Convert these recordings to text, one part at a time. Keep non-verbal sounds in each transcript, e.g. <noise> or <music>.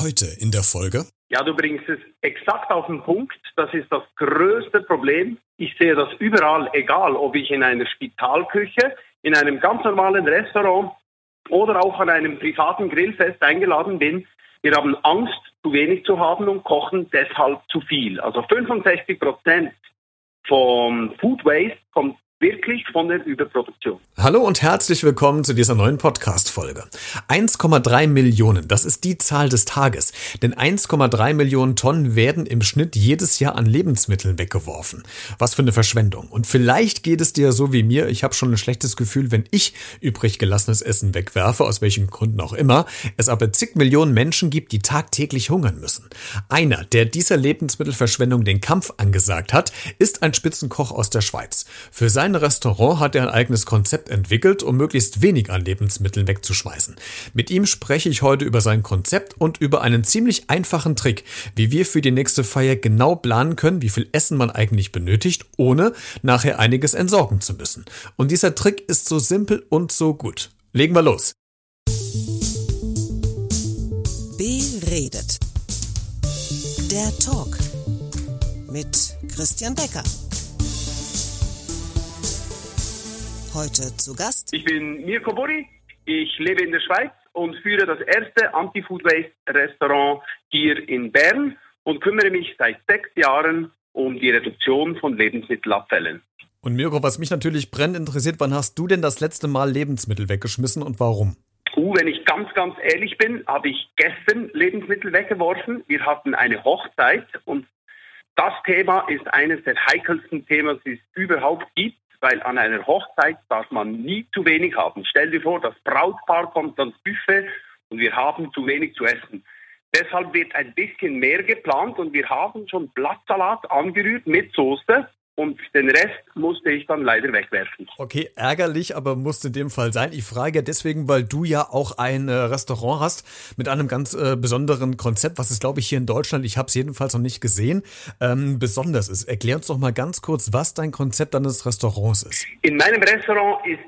Heute in der Folge. Ja, du bringst es exakt auf den Punkt. Das ist das größte Problem. Ich sehe das überall, egal ob ich in einer Spitalküche, in einem ganz normalen Restaurant oder auch an einem privaten Grillfest eingeladen bin. Wir haben Angst, zu wenig zu haben und kochen deshalb zu viel. Also 65 Prozent vom Food Waste kommt wirklich von der Überproduktion. Hallo und herzlich willkommen zu dieser neuen Podcast-Folge. 1,3 Millionen, das ist die Zahl des Tages. Denn 1,3 Millionen Tonnen werden im Schnitt jedes Jahr an Lebensmitteln weggeworfen. Was für eine Verschwendung. Und vielleicht geht es dir so wie mir. Ich habe schon ein schlechtes Gefühl, wenn ich übrig gelassenes Essen wegwerfe, aus welchen Gründen auch immer. Es aber zig Millionen Menschen gibt, die tagtäglich hungern müssen. Einer, der dieser Lebensmittelverschwendung den Kampf angesagt hat, ist ein Spitzenkoch aus der Schweiz. Für sein sein Restaurant hat er ein eigenes Konzept entwickelt, um möglichst wenig an Lebensmitteln wegzuschmeißen. Mit ihm spreche ich heute über sein Konzept und über einen ziemlich einfachen Trick, wie wir für die nächste Feier genau planen können, wie viel Essen man eigentlich benötigt, ohne nachher einiges entsorgen zu müssen. Und dieser Trick ist so simpel und so gut. Legen wir los. Beredet. Der Talk mit Christian Becker. Heute zu Gast. Ich bin Mirko Burri, ich lebe in der Schweiz und führe das erste Anti-Food Waste Restaurant hier in Bern und kümmere mich seit sechs Jahren um die Reduktion von Lebensmittelabfällen. Und Mirko, was mich natürlich brennend interessiert, wann hast du denn das letzte Mal Lebensmittel weggeschmissen und warum? Uh, wenn ich ganz, ganz ehrlich bin, habe ich gestern Lebensmittel weggeworfen. Wir hatten eine Hochzeit und das Thema ist eines der heikelsten Themen, die es überhaupt gibt weil an einer Hochzeit darf man nie zu wenig haben. Stell dir vor, das Brautpaar kommt ans Buffet und wir haben zu wenig zu essen. Deshalb wird ein bisschen mehr geplant und wir haben schon Blattsalat angerührt mit Soße und den Rest musste ich dann leider wegwerfen. Okay, ärgerlich, aber musste in dem Fall sein. Ich frage ja deswegen, weil du ja auch ein äh, Restaurant hast mit einem ganz äh, besonderen Konzept, was es, glaube ich, hier in Deutschland, ich habe es jedenfalls noch nicht gesehen, ähm, besonders ist. Erklär uns doch mal ganz kurz, was dein Konzept deines Restaurants ist. In meinem Restaurant ist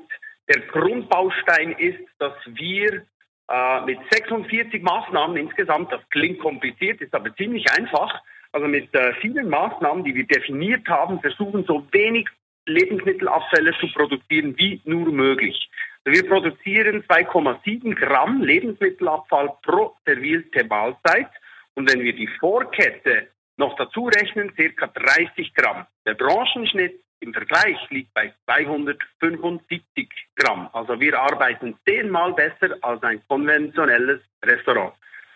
der Grundbaustein ist, dass wir äh, mit 46 Maßnahmen insgesamt, das klingt kompliziert, ist aber ziemlich einfach, also mit äh, vielen Maßnahmen, die wir definiert haben, versuchen so wenig Lebensmittelabfälle zu produzieren wie nur möglich. Also wir produzieren 2,7 Gramm Lebensmittelabfall pro servierte Mahlzeit und wenn wir die Vorkette noch dazu rechnen, circa 30 Gramm. Der Branchenschnitt im Vergleich liegt bei 275 Gramm. Also wir arbeiten zehnmal besser als ein konventionelles Restaurant.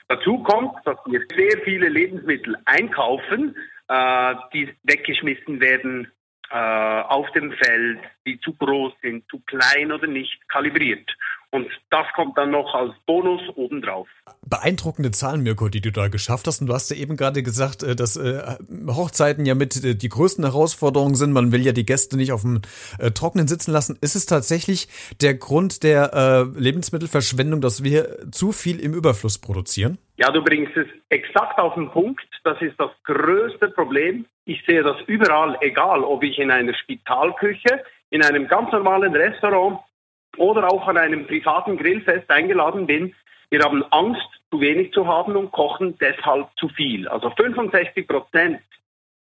Dazu kommt, dass wir sehr viele Lebensmittel einkaufen, äh, die weggeschmissen werden äh, auf dem Feld, die zu groß sind, zu klein oder nicht kalibriert. Und das kommt dann noch als Bonus obendrauf. Beeindruckende Zahlen, Mirko, die du da geschafft hast. Und du hast ja eben gerade gesagt, äh, dass äh, Hochzeiten ja mit äh, die größten Herausforderungen sind. Man will ja die Gäste nicht auf dem Trockenen sitzen lassen. Ist es tatsächlich der Grund der Lebensmittelverschwendung, dass wir zu viel im Überfluss produzieren? Ja, du bringst es exakt auf den Punkt. Das ist das größte Problem. Ich sehe das überall, egal ob ich in einer Spitalküche, in einem ganz normalen Restaurant oder auch an einem privaten Grillfest eingeladen bin. Wir haben Angst, zu wenig zu haben und kochen deshalb zu viel. Also 65 Prozent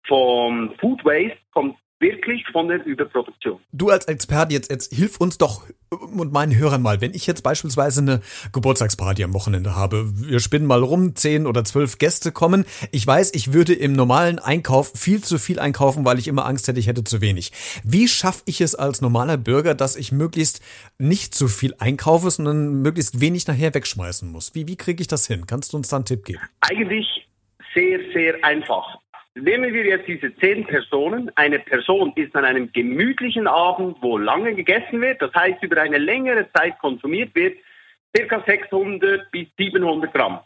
vom Food Waste kommt wirklich von der Überproduktion. Du als Experte jetzt, jetzt hilf uns doch und meinen Hörern mal, wenn ich jetzt beispielsweise eine Geburtstagsparty am Wochenende habe, wir spinnen mal rum, zehn oder zwölf Gäste kommen. Ich weiß, ich würde im normalen Einkauf viel zu viel einkaufen, weil ich immer Angst hätte, ich hätte zu wenig. Wie schaffe ich es als normaler Bürger, dass ich möglichst nicht zu viel einkaufe, sondern möglichst wenig nachher wegschmeißen muss? Wie, wie kriege ich das hin? Kannst du uns da einen Tipp geben? Eigentlich sehr, sehr einfach. Nehmen wir jetzt diese zehn Personen. Eine Person ist an einem gemütlichen Abend, wo lange gegessen wird, das heißt über eine längere Zeit konsumiert wird, circa 600 bis 700 Gramm.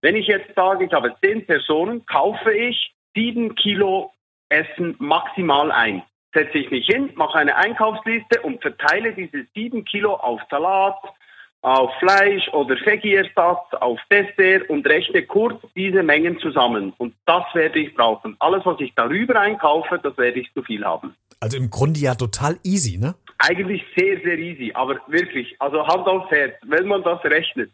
Wenn ich jetzt sage, ich habe zehn Personen, kaufe ich sieben Kilo Essen maximal ein. Setze ich mich hin, mache eine Einkaufsliste und verteile diese sieben Kilo auf Salat, auf Fleisch oder Veggie-Ersatz, auf Dessert und rechne kurz diese Mengen zusammen. Und das werde ich brauchen. Alles, was ich darüber einkaufe, das werde ich zu viel haben. Also im Grunde ja total easy, ne? Eigentlich sehr, sehr easy, aber wirklich, also Hand aufs Herz, wenn man das rechnet.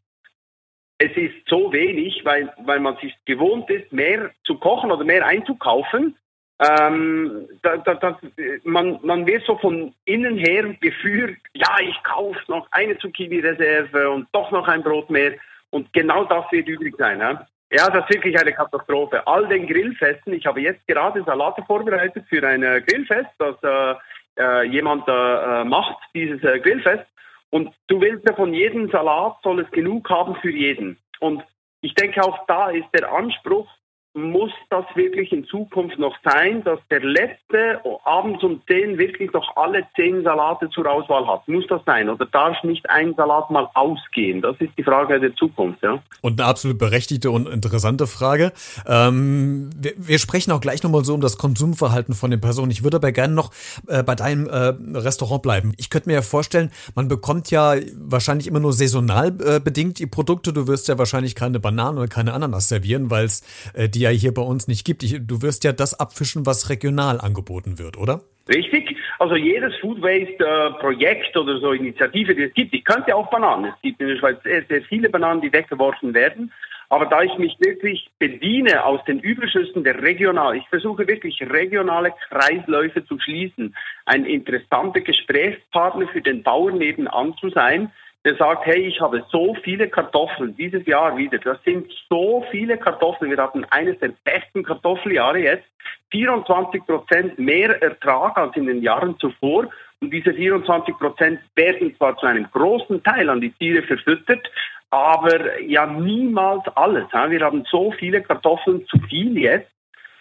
es ist so wenig, weil, weil man sich gewohnt ist, mehr zu kochen oder mehr einzukaufen. Ähm, da, da, da, man, man wird so von innen her geführt, ja, ich kaufe noch eine Zucchini-Reserve und doch noch ein Brot mehr. Und genau das wird übrig sein. Ja? ja, das ist wirklich eine Katastrophe. All den Grillfesten, ich habe jetzt gerade Salate vorbereitet für ein Grillfest, das äh, äh, jemand äh, macht, dieses äh, Grillfest. Und du willst ja von jedem Salat soll es genug haben für jeden. Und ich denke auch da ist der Anspruch, muss das wirklich in Zukunft noch sein, dass der letzte abends um 10 wirklich noch alle zehn Salate zur Auswahl hat? Muss das sein? Oder darf nicht ein Salat mal ausgehen? Das ist die Frage der Zukunft. Ja? Und eine absolut berechtigte und interessante Frage. Ähm, wir, wir, sprechen auch gleich nochmal so um das Konsumverhalten von den Personen. Ich würde aber gerne noch äh, bei deinem äh, Restaurant bleiben. Ich könnte mir ja vorstellen, man bekommt ja wahrscheinlich immer nur saisonal äh, bedingt die Produkte. Du wirst ja wahrscheinlich keine Bananen oder keine Ananas servieren, weil es äh, die ja hier bei uns nicht gibt. Ich, du wirst ja das abfischen, was regional angeboten wird, oder? Richtig. Also jedes Food Waste äh, Projekt oder so Initiative, die es gibt, ich könnte auch Bananen. Es gibt in der Schweiz sehr, sehr viele Bananen, die weggeworfen werden. Aber da ich mich wirklich bediene aus den Überschüssen der regional, ich versuche wirklich regionale Kreisläufe zu schließen, ein interessanter Gesprächspartner für den Bauern nebenan zu sein, der sagt, hey, ich habe so viele Kartoffeln dieses Jahr wieder. Das sind so viele Kartoffeln. Wir hatten eines der besten Kartoffeljahre jetzt. 24 Prozent mehr Ertrag als in den Jahren zuvor. Und diese 24 Prozent werden zwar zu einem großen Teil an die Tiere verfüttert, aber ja niemals alles. Wir haben so viele Kartoffeln zu viel jetzt.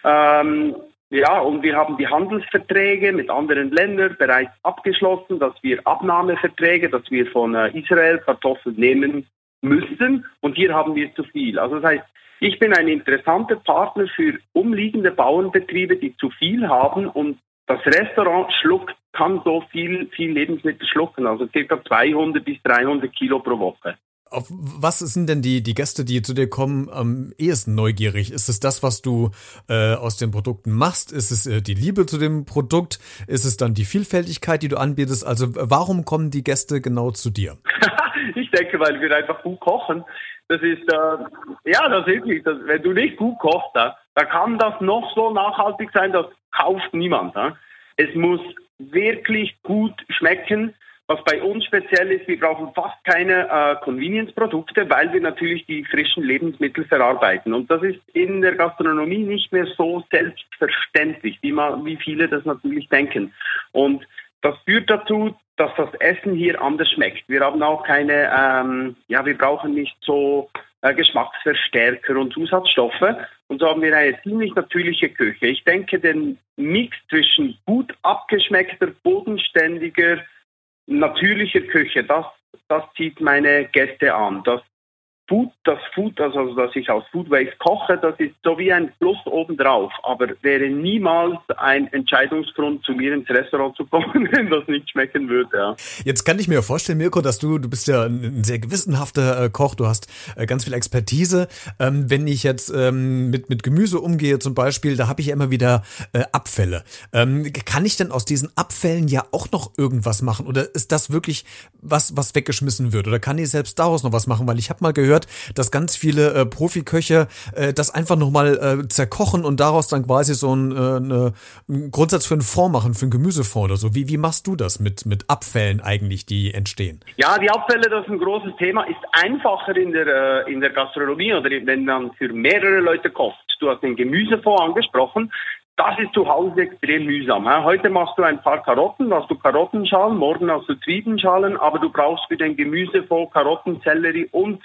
Ähm, ja, und wir haben die Handelsverträge mit anderen Ländern bereits abgeschlossen, dass wir Abnahmeverträge, dass wir von äh, Israel Kartoffeln nehmen müssen. Und hier haben wir zu viel. Also das heißt, ich bin ein interessanter Partner für umliegende Bauernbetriebe, die zu viel haben und das Restaurant schluckt, kann so viel, viel Lebensmittel schlucken, also ca. 200 bis 300 Kilo pro Woche. Auf was sind denn die, die Gäste, die zu dir kommen, am ehesten neugierig? Ist es das, was du äh, aus den Produkten machst? Ist es äh, die Liebe zu dem Produkt? Ist es dann die Vielfältigkeit, die du anbietest? Also warum kommen die Gäste genau zu dir? <laughs> ich denke, weil wir einfach gut kochen. Das ist, äh, ja, das ist wirklich, das, wenn du nicht gut kochst, da, da kann das noch so nachhaltig sein, das kauft niemand. Ja? Es muss wirklich gut schmecken was bei uns speziell ist, wir brauchen fast keine äh, Convenience-Produkte, weil wir natürlich die frischen Lebensmittel verarbeiten. Und das ist in der Gastronomie nicht mehr so selbstverständlich, wie, man, wie viele das natürlich denken. Und das führt dazu, dass das Essen hier anders schmeckt. Wir haben auch keine, ähm, ja, wir brauchen nicht so äh, Geschmacksverstärker und Zusatzstoffe. Und so haben wir eine ziemlich natürliche Küche. Ich denke, den Mix zwischen gut abgeschmeckter, bodenständiger, natürlicher Küche, das, das zieht meine Gäste an. Das Food, das Food, also, dass ich aus Food Waste koche, das ist so wie ein Plus obendrauf, aber wäre niemals ein Entscheidungsgrund, zu mir ins Restaurant zu kommen, <laughs> wenn das nicht schmecken würde. Ja. Jetzt kann ich mir vorstellen, Mirko, dass du, du bist ja ein sehr gewissenhafter äh, Koch, du hast äh, ganz viel Expertise. Ähm, wenn ich jetzt ähm, mit, mit Gemüse umgehe zum Beispiel, da habe ich ja immer wieder äh, Abfälle. Ähm, kann ich denn aus diesen Abfällen ja auch noch irgendwas machen? Oder ist das wirklich was, was weggeschmissen wird? Oder kann ich selbst daraus noch was machen? Weil ich habe mal gehört, gehört, dass ganz viele äh, Profiköche äh, das einfach nochmal äh, zerkochen und daraus dann quasi so ein, äh, eine, einen Grundsatz für einen Fond machen, für einen Gemüsefond oder so. Wie, wie machst du das mit, mit Abfällen eigentlich, die entstehen? Ja, die Abfälle, das ist ein großes Thema, ist einfacher in der, äh, in der Gastronomie oder wenn man für mehrere Leute kocht. Du hast den Gemüsefond angesprochen. Das ist zu Hause extrem mühsam. Heute machst du ein paar Karotten, hast du Karottenschalen, morgen hast du Zwiebelschalen, aber du brauchst für den Gemüsefond Karotten, Sellerie und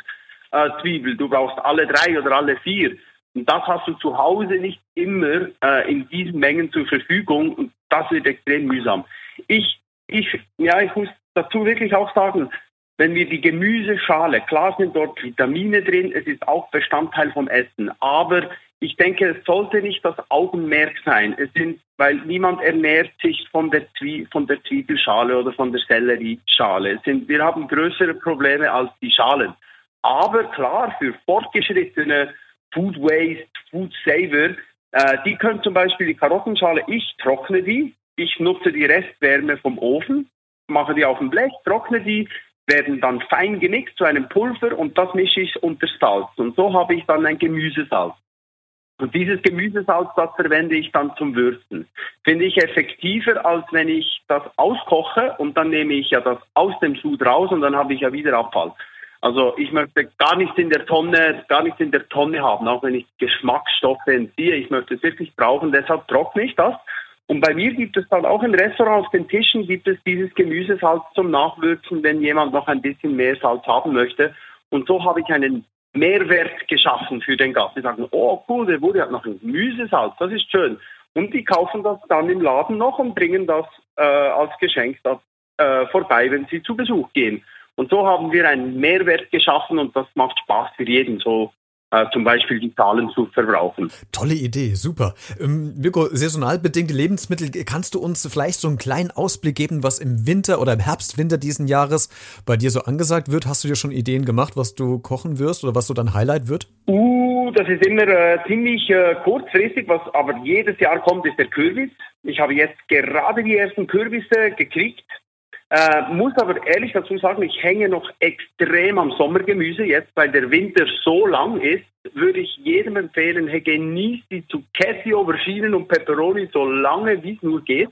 äh, Zwiebel, du brauchst alle drei oder alle vier. Und das hast du zu Hause nicht immer äh, in diesen Mengen zur Verfügung und das wird extrem mühsam. Ich, ich, ja, ich muss dazu wirklich auch sagen, wenn wir die Gemüseschale, klar sind dort Vitamine drin, es ist auch Bestandteil vom Essen, aber ich denke, es sollte nicht das Augenmerk sein. Es sind, weil niemand ernährt sich von der, Zwie von der Zwiebelschale oder von der Sellerieschale. Es sind, wir haben größere Probleme als die Schalen. Aber klar, für fortgeschrittene Food Waste, Food Saver, äh, die können zum Beispiel die Karottenschale, ich trockne die, ich nutze die Restwärme vom Ofen, mache die auf dem Blech, trockne die, werden dann fein gemixt zu einem Pulver und das mische ich unter Salz. Und so habe ich dann ein Gemüsesalz. Und dieses Gemüsesalz, das verwende ich dann zum Würzen. Finde ich effektiver, als wenn ich das auskoche und dann nehme ich ja das aus dem Sud raus und dann habe ich ja wieder Abfall. Also ich möchte gar nichts in der Tonne, gar nichts in der Tonne haben, auch wenn ich Geschmacksstoffe entziehe. Ich möchte es wirklich brauchen, deshalb trockne ich das. Und bei mir gibt es dann auch im Restaurant auf den Tischen gibt es dieses Gemüsesalz zum Nachwürzen, wenn jemand noch ein bisschen mehr Salz haben möchte. Und so habe ich einen Mehrwert geschaffen für den Gast. Die sagen, oh cool, der wurde hat noch ein Gemüsesalz, das ist schön. Und die kaufen das dann im Laden noch und bringen das äh, als Geschenk das, äh, vorbei, wenn sie zu Besuch gehen. Und so haben wir einen Mehrwert geschaffen und das macht Spaß für jeden, so äh, zum Beispiel die Zahlen zu verbrauchen. Tolle Idee, super. Ähm, Mirko, saisonal bedingte Lebensmittel, kannst du uns vielleicht so einen kleinen Ausblick geben, was im Winter oder im Herbst, Winter diesen Jahres bei dir so angesagt wird? Hast du dir schon Ideen gemacht, was du kochen wirst oder was so dein Highlight wird? Uh, das ist immer äh, ziemlich äh, kurzfristig, was aber jedes Jahr kommt, ist der Kürbis. Ich habe jetzt gerade die ersten Kürbisse gekriegt äh, muss aber ehrlich dazu sagen, ich hänge noch extrem am Sommergemüse jetzt, weil der Winter so lang ist, würde ich jedem empfehlen, hey, genießt die Zucchetti, Auberginen und Peperoni so lange wie es nur geht.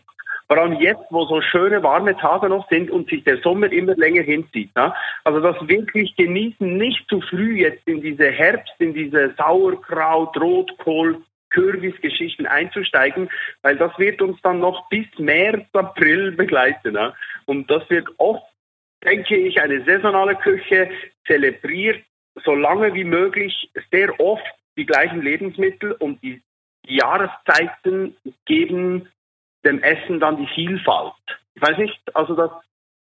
Vor allem jetzt, wo so schöne warme Tage noch sind und sich der Sommer immer länger hinzieht. Ne? Also das wirklich genießen, nicht zu früh jetzt in diese Herbst, in diese Sauerkraut, Rotkohl, Kürbisgeschichten einzusteigen, weil das wird uns dann noch bis März, April begleiten. Ne? Und das wird oft, denke ich, eine saisonale Küche zelebriert, so lange wie möglich, sehr oft die gleichen Lebensmittel und die Jahreszeiten geben dem Essen dann die Vielfalt. Ich weiß nicht, also das,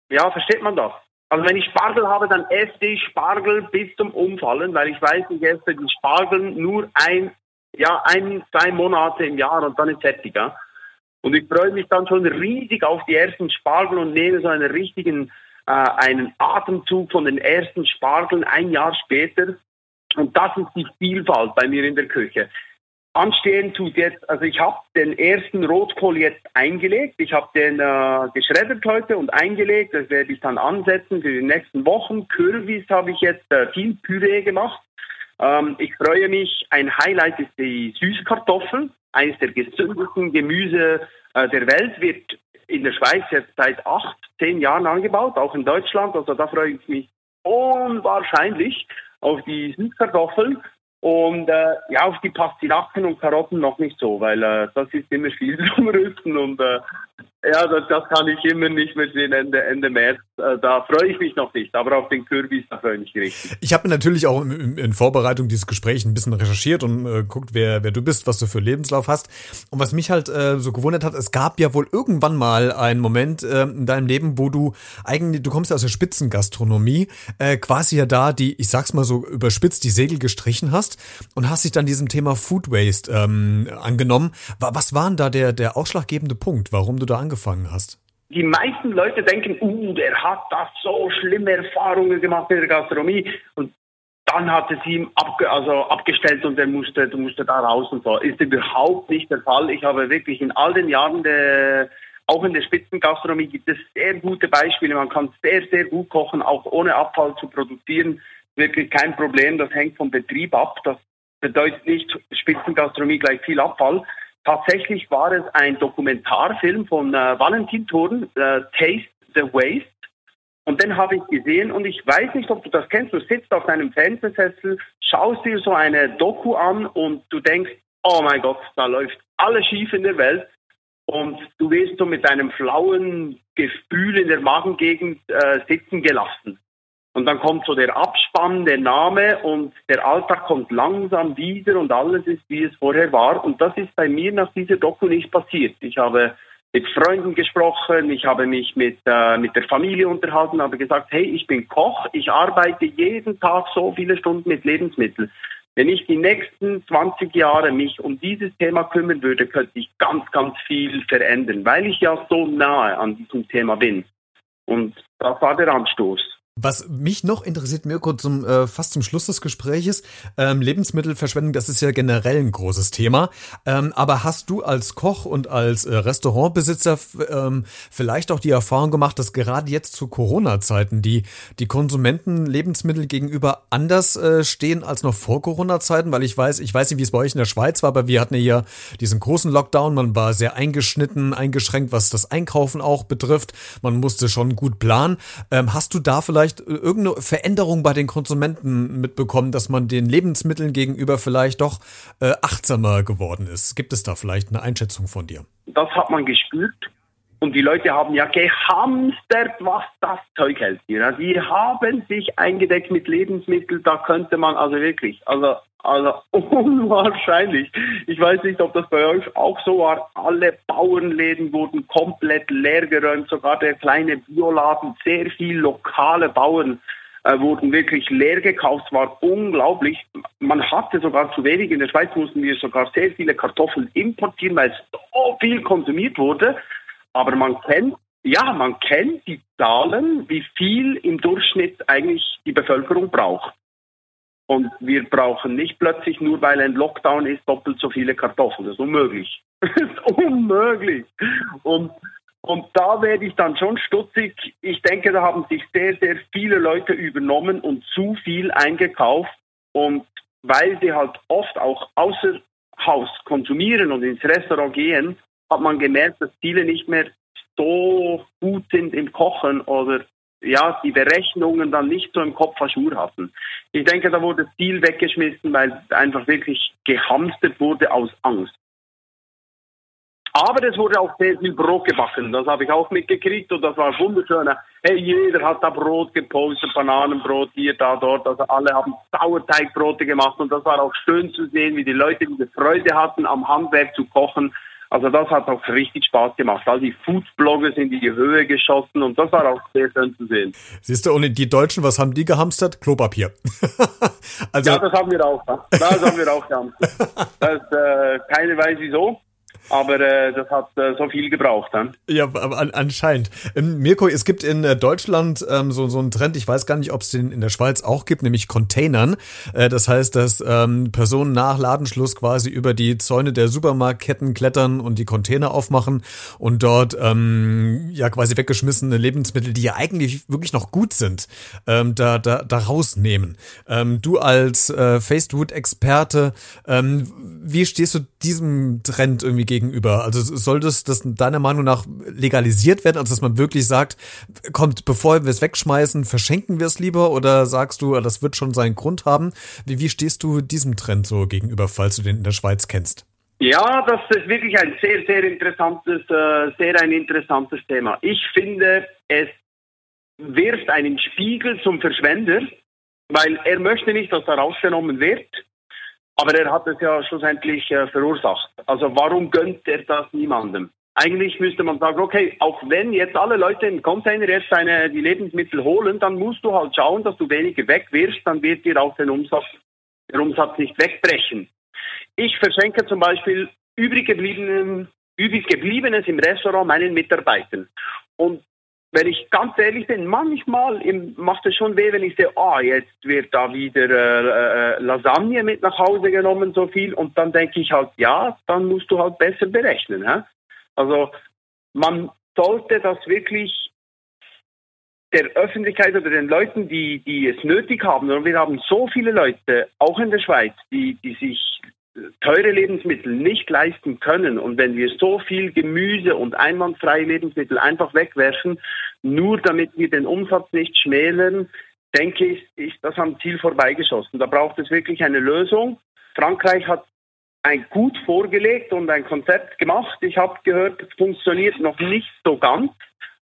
ja, versteht man das? Also wenn ich Spargel habe, dann esse ich Spargel bis zum Umfallen, weil ich weiß, ich esse die Spargel nur ein ja, ein, zwei Monate im Jahr und dann ist fertig. Ja? Und ich freue mich dann schon riesig auf die ersten Spargel und nehme so einen richtigen, äh, einen Atemzug von den ersten Spargeln ein Jahr später. Und das ist die Vielfalt bei mir in der Küche. Anstehen tut jetzt, also ich habe den ersten Rotkohl jetzt eingelegt. Ich habe den äh, geschreddert heute und eingelegt. Das werde ich dann ansetzen für die nächsten Wochen. Kürbis habe ich jetzt äh, viel Püree gemacht. Ähm, ich freue mich. Ein Highlight ist die Süßkartoffel. Eines der gesündesten Gemüse äh, der Welt wird in der Schweiz jetzt seit acht, zehn Jahren angebaut, auch in Deutschland. Also da freue ich mich unwahrscheinlich auf die Süßkartoffeln. Und äh, ja, auf die Pastinaken und Karotten noch nicht so, weil äh, das ist immer viel zum Rüsten und äh, ja, das, das, kann ich immer nicht mehr sehen Ende, Ende März. Äh, da freue ich mich noch nicht, aber auf den Kürbis, da freue ich mich richtig. Ich habe natürlich auch in, in, Vorbereitung dieses Gesprächs ein bisschen recherchiert und äh, guckt, wer, wer du bist, was du für Lebenslauf hast. Und was mich halt äh, so gewundert hat, es gab ja wohl irgendwann mal einen Moment äh, in deinem Leben, wo du eigentlich, du kommst ja aus der Spitzengastronomie, äh, quasi ja da die, ich sag's mal so überspitzt, die Segel gestrichen hast und hast dich dann diesem Thema Food Waste ähm, angenommen. Was war denn da der, der ausschlaggebende Punkt, warum du da angefangen angefangen hast? Die meisten Leute denken, uh, der hat das so schlimme Erfahrungen gemacht in der Gastronomie und dann hat es ihm abge also abgestellt und er musste, musste da raus und so. Ist überhaupt nicht der Fall. Ich habe wirklich in all den Jahren der auch in der Spitzengastronomie gibt es sehr gute Beispiele. Man kann sehr, sehr gut kochen, auch ohne Abfall zu produzieren. Wirklich kein Problem. Das hängt vom Betrieb ab. Das bedeutet nicht Spitzengastronomie gleich viel Abfall. Tatsächlich war es ein Dokumentarfilm von äh, Valentin Thurn, äh, Taste the Waste. Und den habe ich gesehen und ich weiß nicht, ob du das kennst. Du sitzt auf deinem Fernsehsessel, schaust dir so eine Doku an und du denkst, oh mein Gott, da läuft alles schief in der Welt. Und du wirst so mit einem flauen Gefühl in der Magengegend äh, sitzen gelassen. Und dann kommt so der Abspann, der Name und der Alltag kommt langsam wieder und alles ist, wie es vorher war. Und das ist bei mir nach dieser Doku nicht passiert. Ich habe mit Freunden gesprochen, ich habe mich mit, äh, mit der Familie unterhalten, habe gesagt, hey, ich bin Koch, ich arbeite jeden Tag so viele Stunden mit Lebensmitteln. Wenn ich die nächsten 20 Jahre mich um dieses Thema kümmern würde, könnte ich ganz, ganz viel verändern, weil ich ja so nahe an diesem Thema bin. Und das war der Anstoß. Was mich noch interessiert, Mirko, zum, äh, fast zum Schluss des Gespräches, ähm, Lebensmittelverschwendung, das ist ja generell ein großes Thema. Ähm, aber hast du als Koch und als äh, Restaurantbesitzer ähm, vielleicht auch die Erfahrung gemacht, dass gerade jetzt zu Corona-Zeiten die, die Konsumenten Lebensmittel gegenüber anders äh, stehen als noch vor Corona-Zeiten? Weil ich weiß, ich weiß nicht, wie es bei euch in der Schweiz war, aber wir hatten ja hier diesen großen Lockdown. Man war sehr eingeschnitten, eingeschränkt, was das Einkaufen auch betrifft. Man musste schon gut planen. Ähm, hast du da vielleicht vielleicht irgendeine Veränderung bei den Konsumenten mitbekommen, dass man den Lebensmitteln gegenüber vielleicht doch äh, achtsamer geworden ist? Gibt es da vielleicht eine Einschätzung von dir? Das hat man gespürt. Und die Leute haben ja gehamstert, was das Zeug hält. Die haben sich eingedeckt mit Lebensmitteln, da könnte man also wirklich, also, also <laughs> unwahrscheinlich. Ich weiß nicht, ob das bei euch auch so war. Alle Bauernläden wurden komplett leergeräumt, sogar der kleine Bioladen, sehr viel lokale Bauern äh, wurden wirklich leer gekauft, war unglaublich. Man hatte sogar zu wenig. In der Schweiz mussten wir sogar sehr viele Kartoffeln importieren, weil es so viel konsumiert wurde. Aber man kennt, ja, man kennt die Zahlen, wie viel im Durchschnitt eigentlich die Bevölkerung braucht. Und wir brauchen nicht plötzlich, nur weil ein Lockdown ist, doppelt so viele Kartoffeln. Das ist unmöglich. <laughs> Das ist unmöglich. Und, und da werde ich dann schon stutzig. Ich denke, da haben sich sehr, sehr viele Leute übernommen und zu viel eingekauft. Und weil sie halt oft auch außer Haus konsumieren und ins Restaurant gehen, hat man gemerkt, dass viele nicht mehr so gut sind im Kochen oder ja, die Berechnungen dann nicht so im Kopf Aschur hatten. Ich denke, da wurde viel weggeschmissen, weil einfach wirklich gehamstert wurde aus Angst. Aber es wurde auch sehr viel Brot gebacken. Das habe ich auch mitgekriegt und das war wunderschön. Hey, jeder hat da Brot gepostet, Bananenbrot hier, da, dort. Also alle haben Sauerteigbrote gemacht und das war auch schön zu sehen, wie die Leute diese Freude hatten, am Handwerk zu kochen. Also das hat auch richtig Spaß gemacht. All die Foodblogger sind in die Höhe geschossen und das war auch sehr schön zu sehen. Siehst du, und die Deutschen, was haben die gehamstert? Klopapier. <laughs> also ja, das haben wir auch. Das haben wir auch gehamstert. <laughs> Das, äh, keine weiß wieso aber äh, das hat äh, so viel gebraucht dann. Ja, an, anscheinend. Ähm, Mirko, es gibt in äh, Deutschland ähm, so, so einen Trend, ich weiß gar nicht, ob es den in der Schweiz auch gibt, nämlich Containern. Äh, das heißt, dass ähm, Personen nach Ladenschluss quasi über die Zäune der Supermarktketten klettern und die Container aufmachen und dort ähm, ja quasi weggeschmissene Lebensmittel, die ja eigentlich wirklich noch gut sind, ähm, da, da, da rausnehmen. Ähm, du als äh, Fast-Food-Experte, ähm, wie stehst du diesem Trend irgendwie gegenüber? Also soll das, das deiner Meinung nach legalisiert werden, also dass man wirklich sagt, kommt, bevor wir es wegschmeißen, verschenken wir es lieber oder sagst du, das wird schon seinen Grund haben? Wie, wie stehst du diesem Trend so gegenüber, falls du den in der Schweiz kennst? Ja, das ist wirklich ein sehr, sehr interessantes, äh, sehr ein interessantes Thema. Ich finde, es wirft einen Spiegel zum Verschwender, weil er möchte nicht, dass er rausgenommen wird. Aber er hat es ja schlussendlich äh, verursacht. Also warum gönnt er das niemandem? Eigentlich müsste man sagen, okay, auch wenn jetzt alle Leute im Container jetzt seine, die Lebensmittel holen, dann musst du halt schauen, dass du weniger wegwirfst, dann wird dir auch den Umsatz, der Umsatz nicht wegbrechen. Ich verschenke zum Beispiel übrig, gebliebenes im Restaurant meinen Mitarbeitern. Und wenn ich ganz ehrlich bin, manchmal macht es schon weh, wenn ich sehe, ah, jetzt wird da wieder äh, äh, Lasagne mit nach Hause genommen, so viel. Und dann denke ich halt, ja, dann musst du halt besser berechnen. Hä? Also man sollte das wirklich der Öffentlichkeit oder den Leuten, die, die es nötig haben, und wir haben so viele Leute, auch in der Schweiz, die, die sich teure Lebensmittel nicht leisten können und wenn wir so viel Gemüse und einwandfreie Lebensmittel einfach wegwerfen, nur damit wir den Umsatz nicht schmälern, denke ich, ist das am Ziel vorbeigeschossen. Da braucht es wirklich eine Lösung. Frankreich hat ein gut vorgelegt und ein Konzept gemacht. Ich habe gehört, es funktioniert noch nicht so ganz,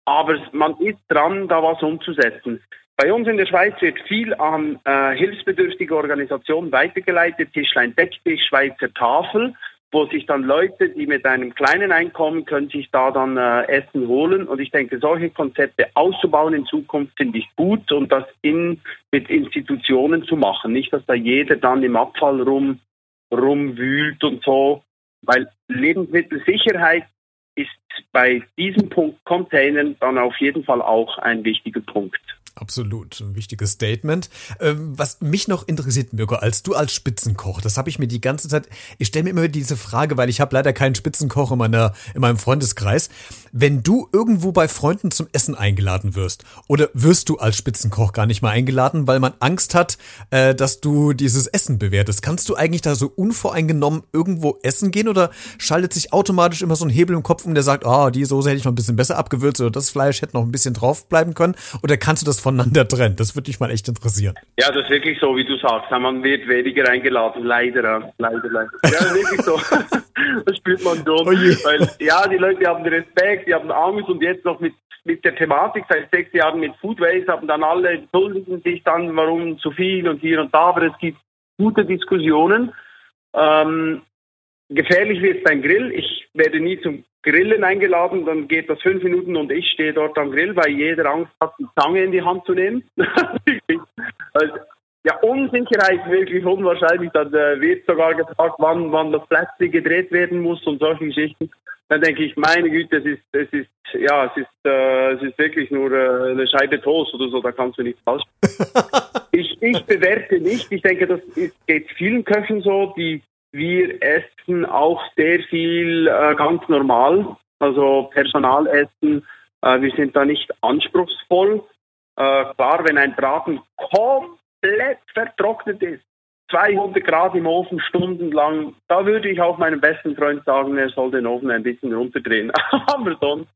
aber man ist dran, da was umzusetzen. Bei uns in der Schweiz wird viel an äh, hilfsbedürftige Organisationen weitergeleitet, Tischlein Decktisch, Schweizer Tafel, wo sich dann Leute, die mit einem kleinen Einkommen können sich da dann äh, Essen holen. Und ich denke, solche Konzepte auszubauen in Zukunft finde ich gut und das in, mit Institutionen zu machen. Nicht, dass da jeder dann im Abfall rum, rumwühlt und so, weil Lebensmittelsicherheit ist bei diesem Punkt Containern dann auf jeden Fall auch ein wichtiger Punkt. Absolut, ein wichtiges Statement. Ähm, was mich noch interessiert, Mirko, als du als Spitzenkoch, das habe ich mir die ganze Zeit, ich stelle mir immer diese Frage, weil ich habe leider keinen Spitzenkoch in, meiner, in meinem Freundeskreis. Wenn du irgendwo bei Freunden zum Essen eingeladen wirst, oder wirst du als Spitzenkoch gar nicht mal eingeladen, weil man Angst hat, äh, dass du dieses Essen bewertest, kannst du eigentlich da so unvoreingenommen irgendwo essen gehen oder schaltet sich automatisch immer so ein Hebel im Kopf um, der sagt, ah, oh, die Soße hätte ich noch ein bisschen besser abgewürzt oder das Fleisch hätte noch ein bisschen drauf bleiben können? Oder kannst du das voneinander trennt. Das würde mich mal echt interessieren. Ja, das ist wirklich so, wie du sagst. Man wird weniger eingeladen, leider. Leider, leider. Ja, wirklich so. <laughs> das spürt man schon. Oh Weil, ja, die Leute haben Respekt, die haben Angst und jetzt noch mit mit der Thematik seit sechs Jahren mit Food Waste haben dann alle entschuldigen sich dann, warum zu viel und hier und da, aber es gibt gute Diskussionen. Ähm, gefährlich wird beim Grill. Ich werde nie zum Grillen eingeladen, dann geht das fünf Minuten und ich stehe dort am Grill, weil jeder Angst hat, die Zange in die Hand zu nehmen. <laughs> also, ja, Unsicherheit ist wirklich unwahrscheinlich. Dann äh, wird sogar gefragt, wann, wann das Plätzchen gedreht werden muss und solche Geschichten. Dann denke ich, meine Güte, es ist, es ist, ja, es ist, äh, es ist wirklich nur äh, eine Scheibe Toast oder so, da kannst du nichts falsch. <laughs> ich, ich bewerte nicht. Ich denke, das ist, geht vielen Köchen so, die wir essen auch sehr viel äh, ganz normal, also Personalessen. Äh, wir sind da nicht anspruchsvoll. Äh, klar, wenn ein Braten komplett vertrocknet ist, 200 Grad im Ofen stundenlang, da würde ich auch meinem besten Freund sagen, er soll den Ofen ein bisschen runterdrehen. <laughs> Aber sonst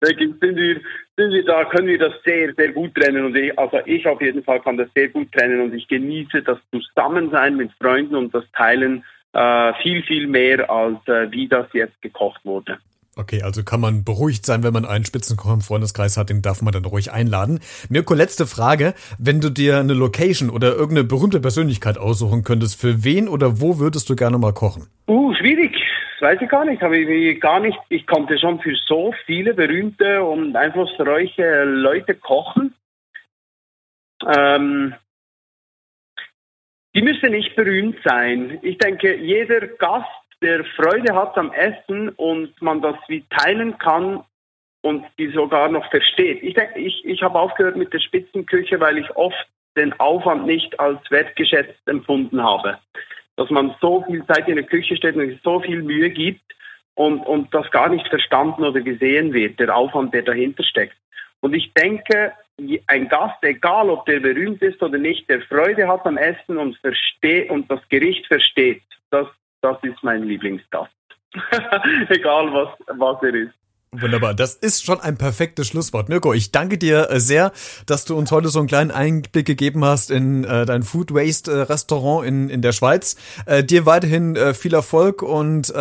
sind wir, sind wir da, können wir das sehr, sehr gut trennen. Und ich, also ich auf jeden Fall kann das sehr gut trennen und ich genieße das Zusammensein mit Freunden und das Teilen äh, viel, viel mehr, als äh, wie das jetzt gekocht wurde. Okay, also kann man beruhigt sein, wenn man einen Spitzenkoch im Freundeskreis hat, den darf man dann ruhig einladen. Mirko, letzte Frage. Wenn du dir eine Location oder irgendeine berühmte Persönlichkeit aussuchen könntest, für wen oder wo würdest du gerne mal kochen? Uh, schwierig. Das weiß ich gar nicht. Habe ich gar nicht. Ich konnte schon für so viele berühmte und einflussreiche Leute kochen. Ähm, die müssen nicht berühmt sein. Ich denke, jeder Gast, der Freude hat am Essen und man das wie teilen kann und die sogar noch versteht. Ich denke, ich, ich habe aufgehört mit der Spitzenküche, weil ich oft den Aufwand nicht als wertgeschätzt empfunden habe. Dass man so viel Zeit in der Küche steht und so viel Mühe gibt und, und das gar nicht verstanden oder gesehen wird, der Aufwand, der dahinter steckt. Und ich denke, ein Gast, egal ob der berühmt ist oder nicht, der Freude hat am Essen und versteht und das Gericht versteht, das, das ist mein Lieblingsgast. <laughs> egal was, was er ist. Wunderbar, das ist schon ein perfektes Schlusswort. Mirko, ich danke dir äh, sehr, dass du uns heute so einen kleinen Einblick gegeben hast in äh, dein Food Waste äh, Restaurant in, in der Schweiz. Äh, dir weiterhin äh, viel Erfolg und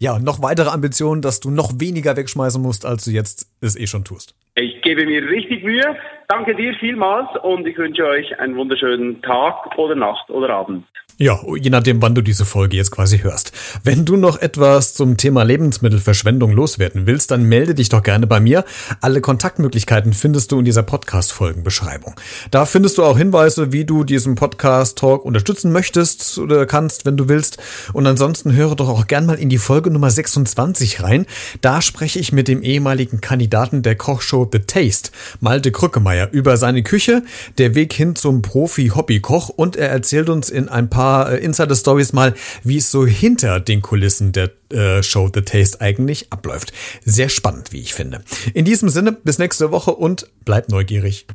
ja, noch weitere Ambitionen, dass du noch weniger wegschmeißen musst, als du jetzt es eh schon tust. Ich gebe mir richtig Mühe. Danke dir vielmals und ich wünsche euch einen wunderschönen Tag oder Nacht oder Abend. Ja, je nachdem, wann du diese Folge jetzt quasi hörst. Wenn du noch etwas zum Thema Lebensmittelverschwendung loswerden willst, dann melde dich doch gerne bei mir. Alle Kontaktmöglichkeiten findest du in dieser Podcast-Folgenbeschreibung. Da findest du auch Hinweise, wie du diesen Podcast-Talk unterstützen möchtest oder kannst, wenn du willst. Und ansonsten höre doch auch gern mal in die Folge Nummer 26 rein. Da spreche ich mit dem ehemaligen Kandidaten der Kochshow The Taste, Malte Krückemeier, über seine Küche, der Weg hin zum Profi-Hobbykoch und er erzählt uns in ein paar paar äh, Insider-Stories mal, wie es so hinter den Kulissen der äh, Show The Taste eigentlich abläuft. Sehr spannend, wie ich finde. In diesem Sinne, bis nächste Woche und bleibt neugierig.